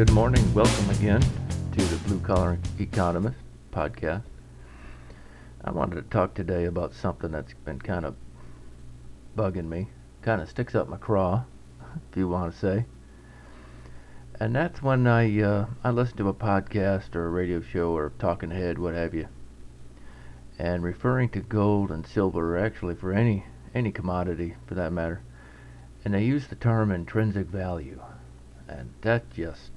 Good morning. Welcome again to the Blue Collar Economist podcast. I wanted to talk today about something that's been kind of bugging me, kind of sticks up my craw, if you want to say. And that's when I uh, I listen to a podcast or a radio show or talking head, what have you, and referring to gold and silver, actually for any any commodity for that matter, and they use the term intrinsic value and that just,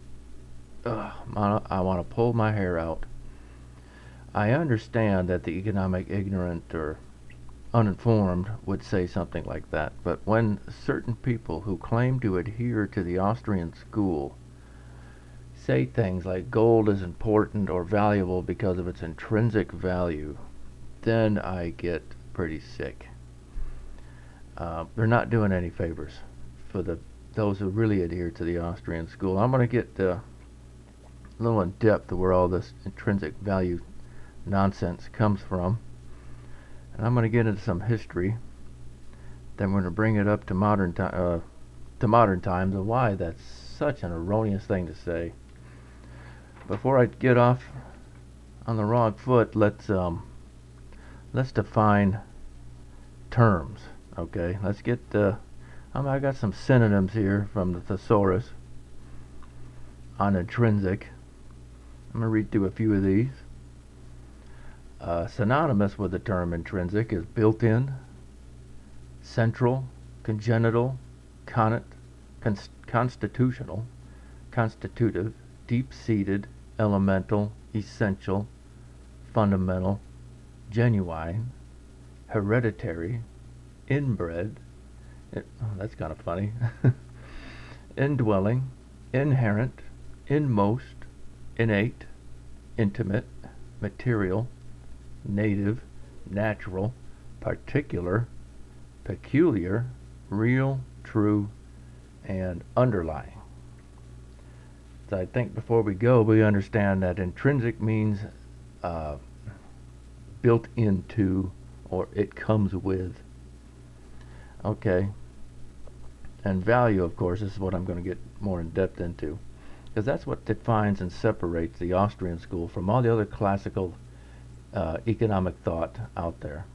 ugh, I want to pull my hair out. I understand that the economic ignorant or uninformed would say something like that, but when certain people who claim to adhere to the Austrian school say things like gold is important or valuable because of its intrinsic value, then I get pretty sick. Uh, they're not doing any favors for the those who really adhere to the Austrian school. I'm going to get uh, little in depth of where all this intrinsic value nonsense comes from. And I'm going to get into some history. Then we're going to bring it up to modern time, uh, to modern times, and why that's such an erroneous thing to say. Before I get off on the wrong foot, let's um, let's define terms. Okay, let's get uh, I got some synonyms here from the thesaurus on intrinsic. I'm going to read through a few of these. Uh, synonymous with the term intrinsic is built-in, central, congenital, connate, const constitutional, constitutive, deep-seated, elemental, essential, fundamental, genuine, hereditary, inbred, it, oh, that's kind of funny. Indwelling, inherent, inmost, innate, intimate, material, native, natural, particular, peculiar, real, true, and underlying. So I think before we go, we understand that intrinsic means uh, built into or it comes with. Okay, and value, of course, this is what I'm going to get more in depth into. Because that's what defines and separates the Austrian school from all the other classical uh, economic thought out there.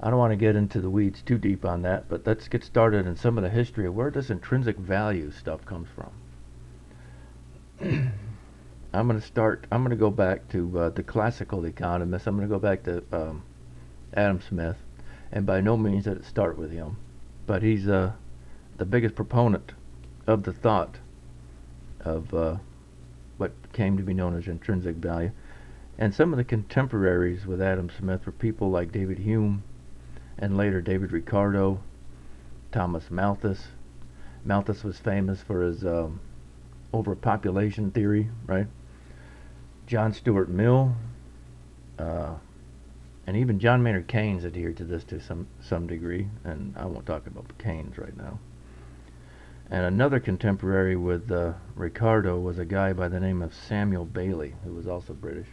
I don't want to get into the weeds too deep on that, but let's get started in some of the history of where this intrinsic value stuff comes from. I'm going to start, I'm going to go back to uh, the classical economists. I'm going to go back to um, Adam Smith, and by no means did it start with him, but he's uh, the biggest proponent of the thought of uh, what came to be known as intrinsic value. And some of the contemporaries with Adam Smith were people like David Hume and later David Ricardo, Thomas Malthus. Malthus was famous for his um, overpopulation theory, right? John Stuart Mill, uh, and even John Maynard Keynes adhered to this to some some degree, and I won't talk about Keynes right now. And another contemporary with uh, Ricardo was a guy by the name of Samuel Bailey, who was also British,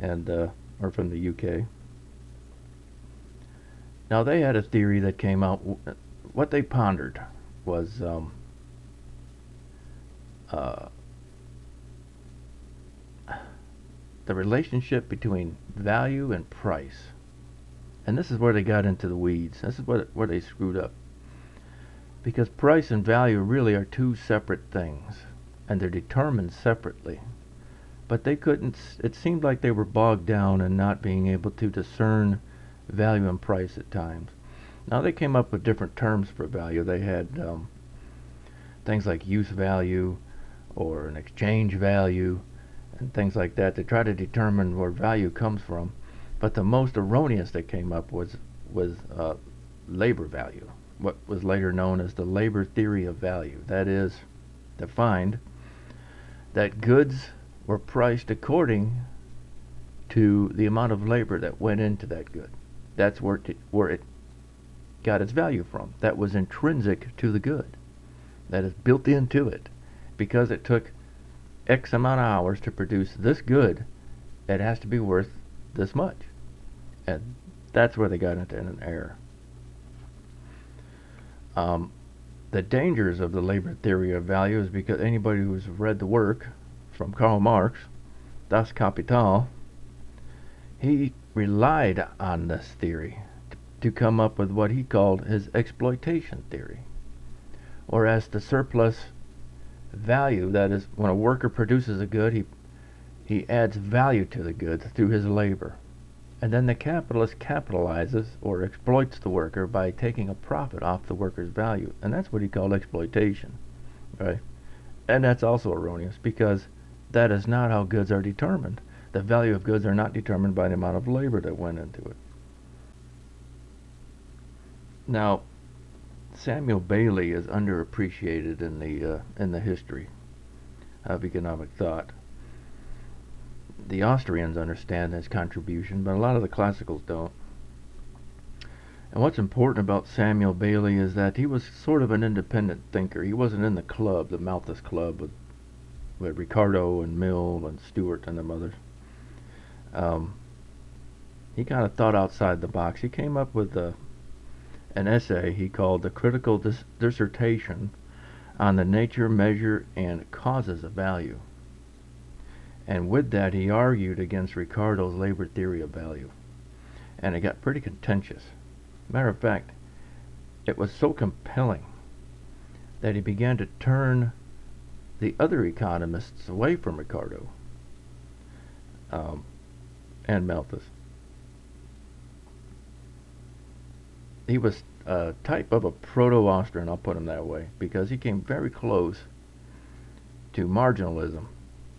and uh, or from the UK. Now they had a theory that came out. What they pondered was um, uh, the relationship between value and price. And this is where they got into the weeds. This is where, where they screwed up because price and value really are two separate things and they're determined separately. But they couldn't it seemed like they were bogged down and not being able to discern value and price at times. Now they came up with different terms for value. They had um, things like use value or an exchange value and things like that to try to determine where value comes from. But the most erroneous they came up was was uh, labor value what was later known as the labor theory of value. That is, defined that goods were priced according to the amount of labor that went into that good. That's where it, where it got its value from. That was intrinsic to the good. That is built into it. Because it took X amount of hours to produce this good, it has to be worth this much. And that's where they got into an error. Um, the dangers of the labor theory of value is because anybody who's read the work from Karl Marx, Das Kapital, he relied on this theory to come up with what he called his exploitation theory. Or as the surplus value, that is, when a worker produces a good, he, he adds value to the goods through his labor. And then the capitalist capitalizes or exploits the worker by taking a profit off the worker's value. And that's what he called exploitation. Right? And that's also erroneous because that is not how goods are determined. The value of goods are not determined by the amount of labor that went into it. Now, Samuel Bailey is underappreciated in the uh, in the history of economic thought. The Austrians understand his contribution, but a lot of the classicals don't. And what's important about Samuel Bailey is that he was sort of an independent thinker. He wasn't in the club, the Malthus Club, with, with Ricardo and Mill and Stewart and them others. Um, he kind of thought outside the box. He came up with a an essay he called The Critical Dis- Dissertation on the Nature, Measure, and Causes of Value. And with that, he argued against Ricardo's labor theory of value. And it got pretty contentious. Matter of fact, it was so compelling that he began to turn the other economists away from Ricardo um, and Malthus. he was a type of a proto-Austrian, I'll put him that way, because he came very close to marginalism,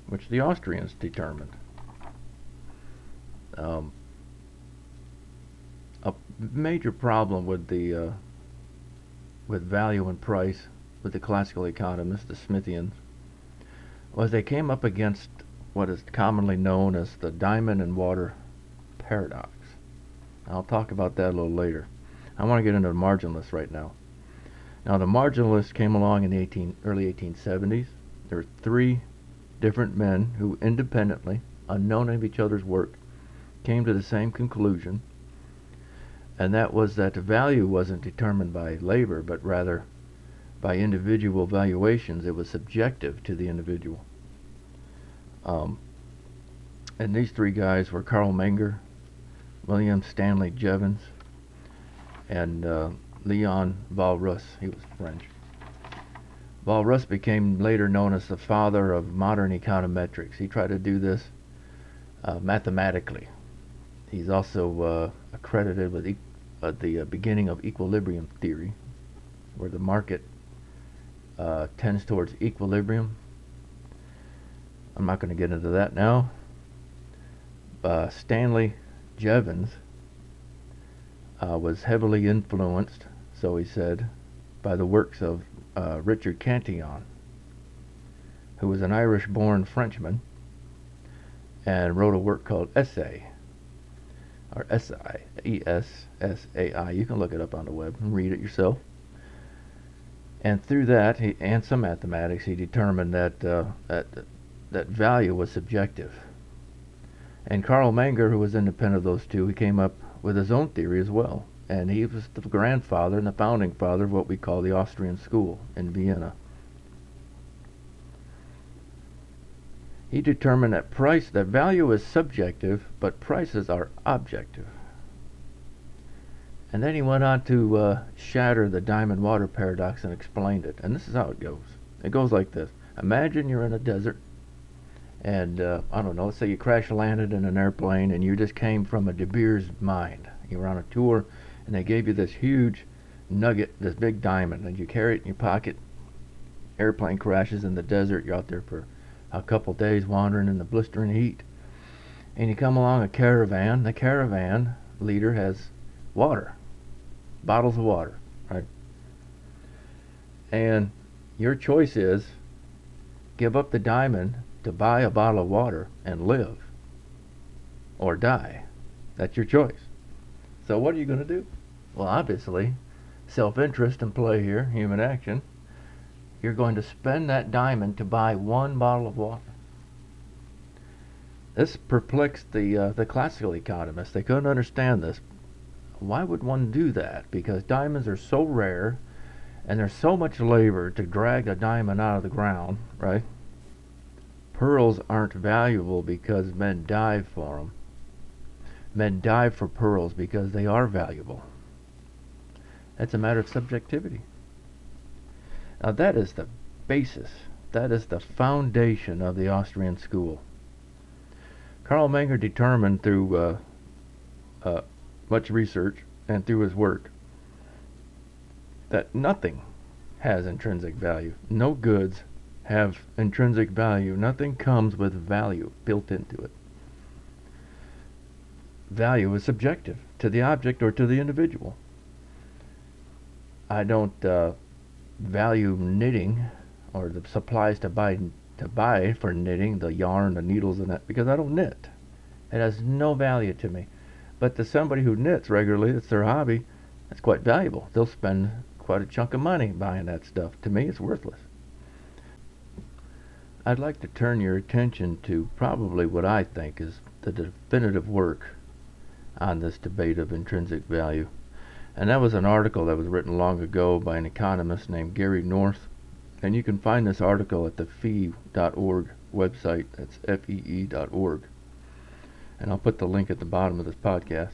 which the Austrians determined. Um, a major problem with the uh, with value and price with the classical economists, the Smithians, was they came up against what is commonly known as the diamond and water paradox. I'll talk about that a little later. I want to get into the marginalists right now. Now, the marginalists came along in the 18, early 1870s. There were three different men who independently, unknown of each other's work, came to the same conclusion, and that was that the value wasn't determined by labor, but rather by individual valuations. It was subjective to the individual. Um, and these three guys were Carl Menger, William Stanley Jevons, and uh, Leon Walras. He was French. Walras became later known as the father of modern econometrics. He tried to do this uh, mathematically. He's also uh, accredited with e uh, the uh, beginning of equilibrium theory, where the market uh, tends towards equilibrium. I'm not going to get into that now. Stanley Jevons was heavily influenced, so he said, by the works of uh, Richard Cantillon, who was an Irish-born Frenchman and wrote a work called Essay, or S-I, E-S-S-A-I. You can look it up on the web and read it yourself. And through that, he, and some mathematics, he determined that, uh, that, that value was subjective. And Karl Menger, who was independent of those two, he came up with his own theory as well. And he was the grandfather and the founding father of what we call the Austrian school in Vienna. He determined that price, that value is subjective, but prices are objective. And then he went on to uh, shatter the diamond water paradox and explained it. And this is how it goes. It goes like this. Imagine you're in a desert and uh, I don't know, let's say you crash landed in an airplane and you just came from a De Beers mine. You were on a tour and they gave you this huge nugget, this big diamond, and you carry it in your pocket. Airplane crashes in the desert. You're out there for a couple days wandering in the blistering heat. And you come along a caravan. The caravan leader has water, bottles of water, right? And your choice is give up the diamond to buy a bottle of water and live or die. That's your choice. So what are you going to do? Well, obviously, self-interest and play here, human action. You're going to spend that diamond to buy one bottle of water. This perplexed the uh, the classical economists. They couldn't understand this. Why would one do that? Because diamonds are so rare and there's so much labor to drag a diamond out of the ground, right? Pearls aren't valuable because men dive for them. Men dive for pearls because they are valuable. That's a matter of subjectivity. Now that is the basis, that is the foundation of the Austrian school. Karl Menger determined through uh, uh, much research and through his work that nothing has intrinsic value. No goods have intrinsic value. Nothing comes with value built into it. Value is subjective to the object or to the individual. I don't uh, value knitting or the supplies to buy to buy for knitting, the yarn, the needles, and that because I don't knit. It has no value to me. But to somebody who knits regularly, it's their hobby, that's quite valuable. They'll spend quite a chunk of money buying that stuff. To me, it's worthless. I'd like to turn your attention to probably what I think is the definitive work on this debate of intrinsic value. And that was an article that was written long ago by an economist named Gary North. And you can find this article at the fee.org website. That's fee.org. And I'll put the link at the bottom of this podcast.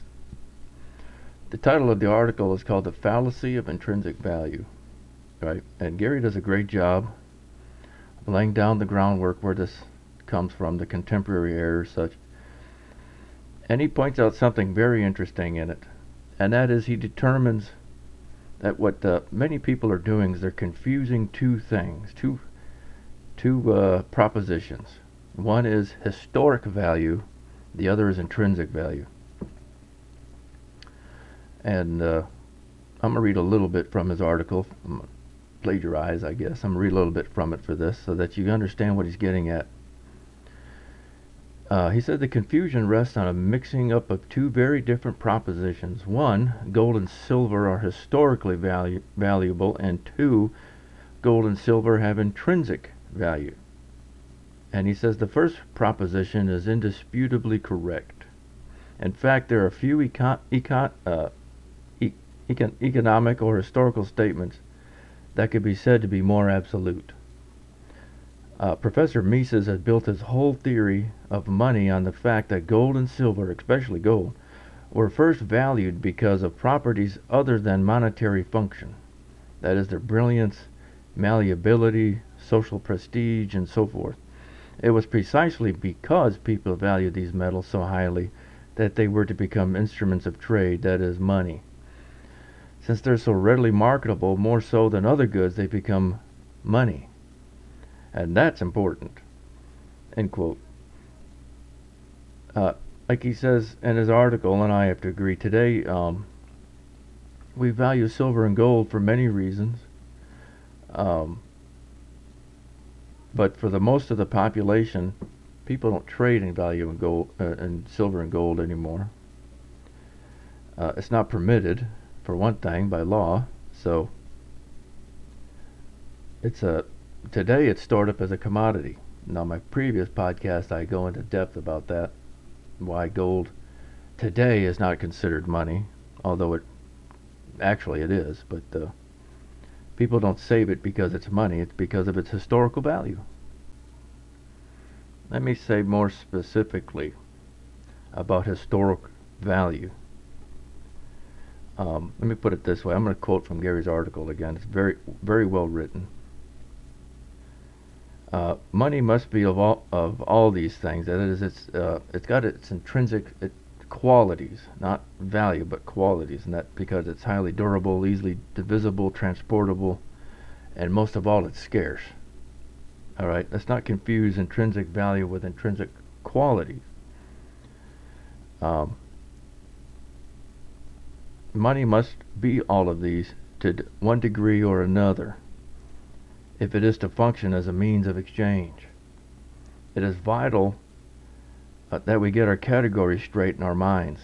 The title of the article is called The Fallacy of Intrinsic Value. Right? And Gary does a great job laying down the groundwork where this comes from, the contemporary errors such. And he points out something very interesting in it. And that is he determines that what uh, many people are doing is they're confusing two things, two, two uh, propositions. One is historic value, the other is intrinsic value. And uh, I'm going to read a little bit from his article, plagiarize, I guess. I'm going to read a little bit from it for this so that you understand what he's getting at. Uh, he said the confusion rests on a mixing up of two very different propositions. One, gold and silver are historically valu valuable, and two, gold and silver have intrinsic value. And he says the first proposition is indisputably correct. In fact, there are few econ econ uh, econ economic or historical statements that could be said to be more absolute. Uh, Professor Mises has built his whole theory of money on the fact that gold and silver, especially gold, were first valued because of properties other than monetary function. That is, their brilliance, malleability, social prestige, and so forth. It was precisely because people valued these metals so highly that they were to become instruments of trade, that is, money. Since they're so readily marketable, more so than other goods, they become money. And that's important. End quote. Uh, like he says in his article, and I have to agree, today um, we value silver and gold for many reasons. Um, but for the most of the population, people don't trade in value in gold uh, silver and gold anymore. Uh, it's not permitted for one thing, by law. So it's a today it's stored up as a commodity. Now, my previous podcast, I go into depth about that, why gold today is not considered money, although it actually it is. But uh, people don't save it because it's money; it's because of its historical value. Let me say more specifically about historic value. Um, let me put it this way. I'm going to quote from Gary's article again. It's very, very well written. Uh, money must be of all of all these things. That is, it's uh, it's got its intrinsic it, qualities, not value, but qualities, and that because it's highly durable, easily divisible, transportable, and most of all, it's scarce. All right, let's not confuse intrinsic value with intrinsic qualities. Um, money must be all of these to one degree or another if it is to function as a means of exchange. It is vital uh, that we get our categories straight in our minds.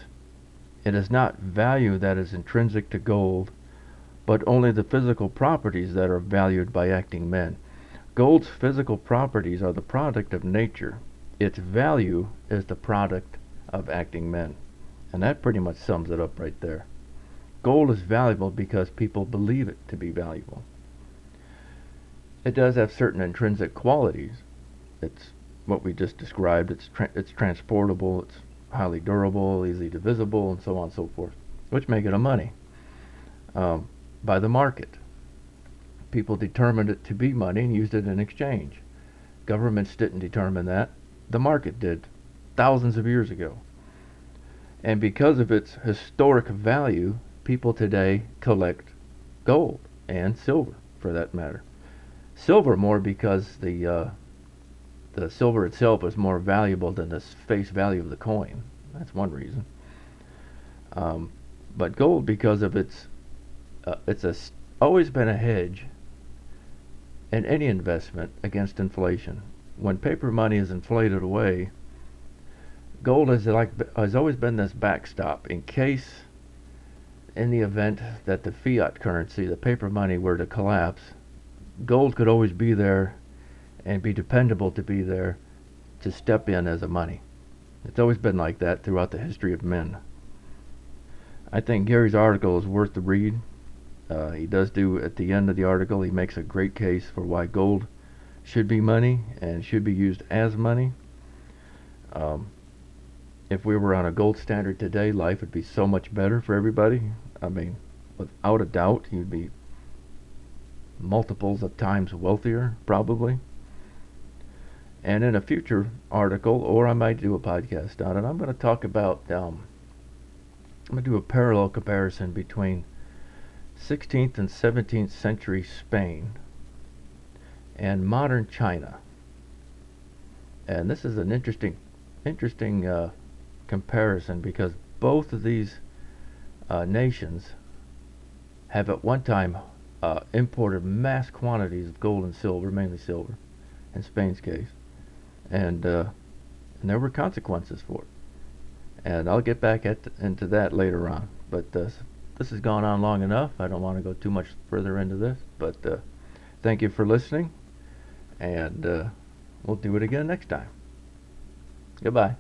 It is not value that is intrinsic to gold, but only the physical properties that are valued by acting men. Gold's physical properties are the product of nature. Its value is the product of acting men. And that pretty much sums it up right there. Gold is valuable because people believe it to be valuable. It does have certain intrinsic qualities. It's what we just described. It's tra- it's transportable. It's highly durable, easily divisible, and so on and so forth, which make it a money um, by the market. People determined it to be money and used it in exchange. Governments didn't determine that. The market did thousands of years ago. And because of its historic value, people today collect gold and silver, for that matter. Silver more because the uh, the silver itself is more valuable than the face value of the coin. That's one reason. Um, but gold because of its uh, it's a, always been a hedge in any investment against inflation. When paper money is inflated away, gold has like has always been this backstop in case in the event that the fiat currency, the paper money were to collapse, gold could always be there and be dependable to be there to step in as a money. It's always been like that throughout the history of men. I think Gary's article is worth the read. Uh, he does do at the end of the article, he makes a great case for why gold should be money and should be used as money. Um, if we were on a gold standard today, life would be so much better for everybody. I mean, without a doubt, you'd be multiples of times wealthier, probably. And in a future article, or I might do a podcast on it, I'm going to talk about, um, I'm going to do a parallel comparison between 16th and 17th century Spain and modern China. And this is an interesting, interesting uh, comparison because both of these uh, nations have at one time uh, imported mass quantities of gold and silver, mainly silver, in Spain's case, and uh, and there were consequences for it. And I'll get back at into that later on. But uh, this has gone on long enough. I don't want to go too much further into this. But uh, thank you for listening, and uh, we'll do it again next time. Goodbye.